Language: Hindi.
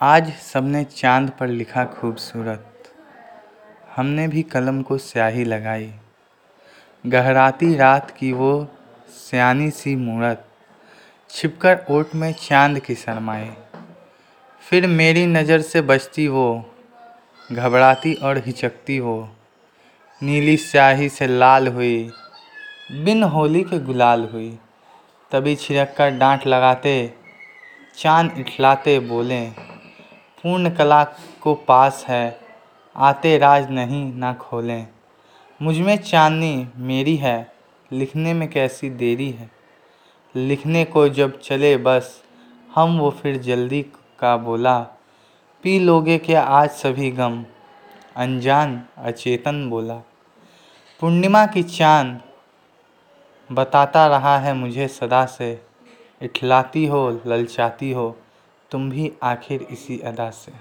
आज सबने चाँद पर लिखा खूबसूरत। हमने भी कलम को स्याही लगाई। गहराती रात की वो सियानी सी मूरत। छिपकर ओट में चाँद की शर्माई। फिर मेरी नज़र से बचती वो, घबराती और हिचकती वो। नीली स्याही से लाल हुई, बिन होली के गुलाल हुई। तभी छिड़क कर डांट लगाते, चाँद इठलाते बोले पूर्ण कला को पास है। आते राज नहीं, ना खोलें। मुझमें चांदनी मेरी है, लिखने में कैसी देरी है। लिखने को जब चले बस, हम वो फिर जल्दी का बोला। पी लोगे क्या आज सभी गम? अनजान, अचेतन बोला। पूर्णिमा की चाँद बताता रहा है मुझे सदा से। इठलाती हो, ललचाती हो। तुम भी आखिर इसी अदा से।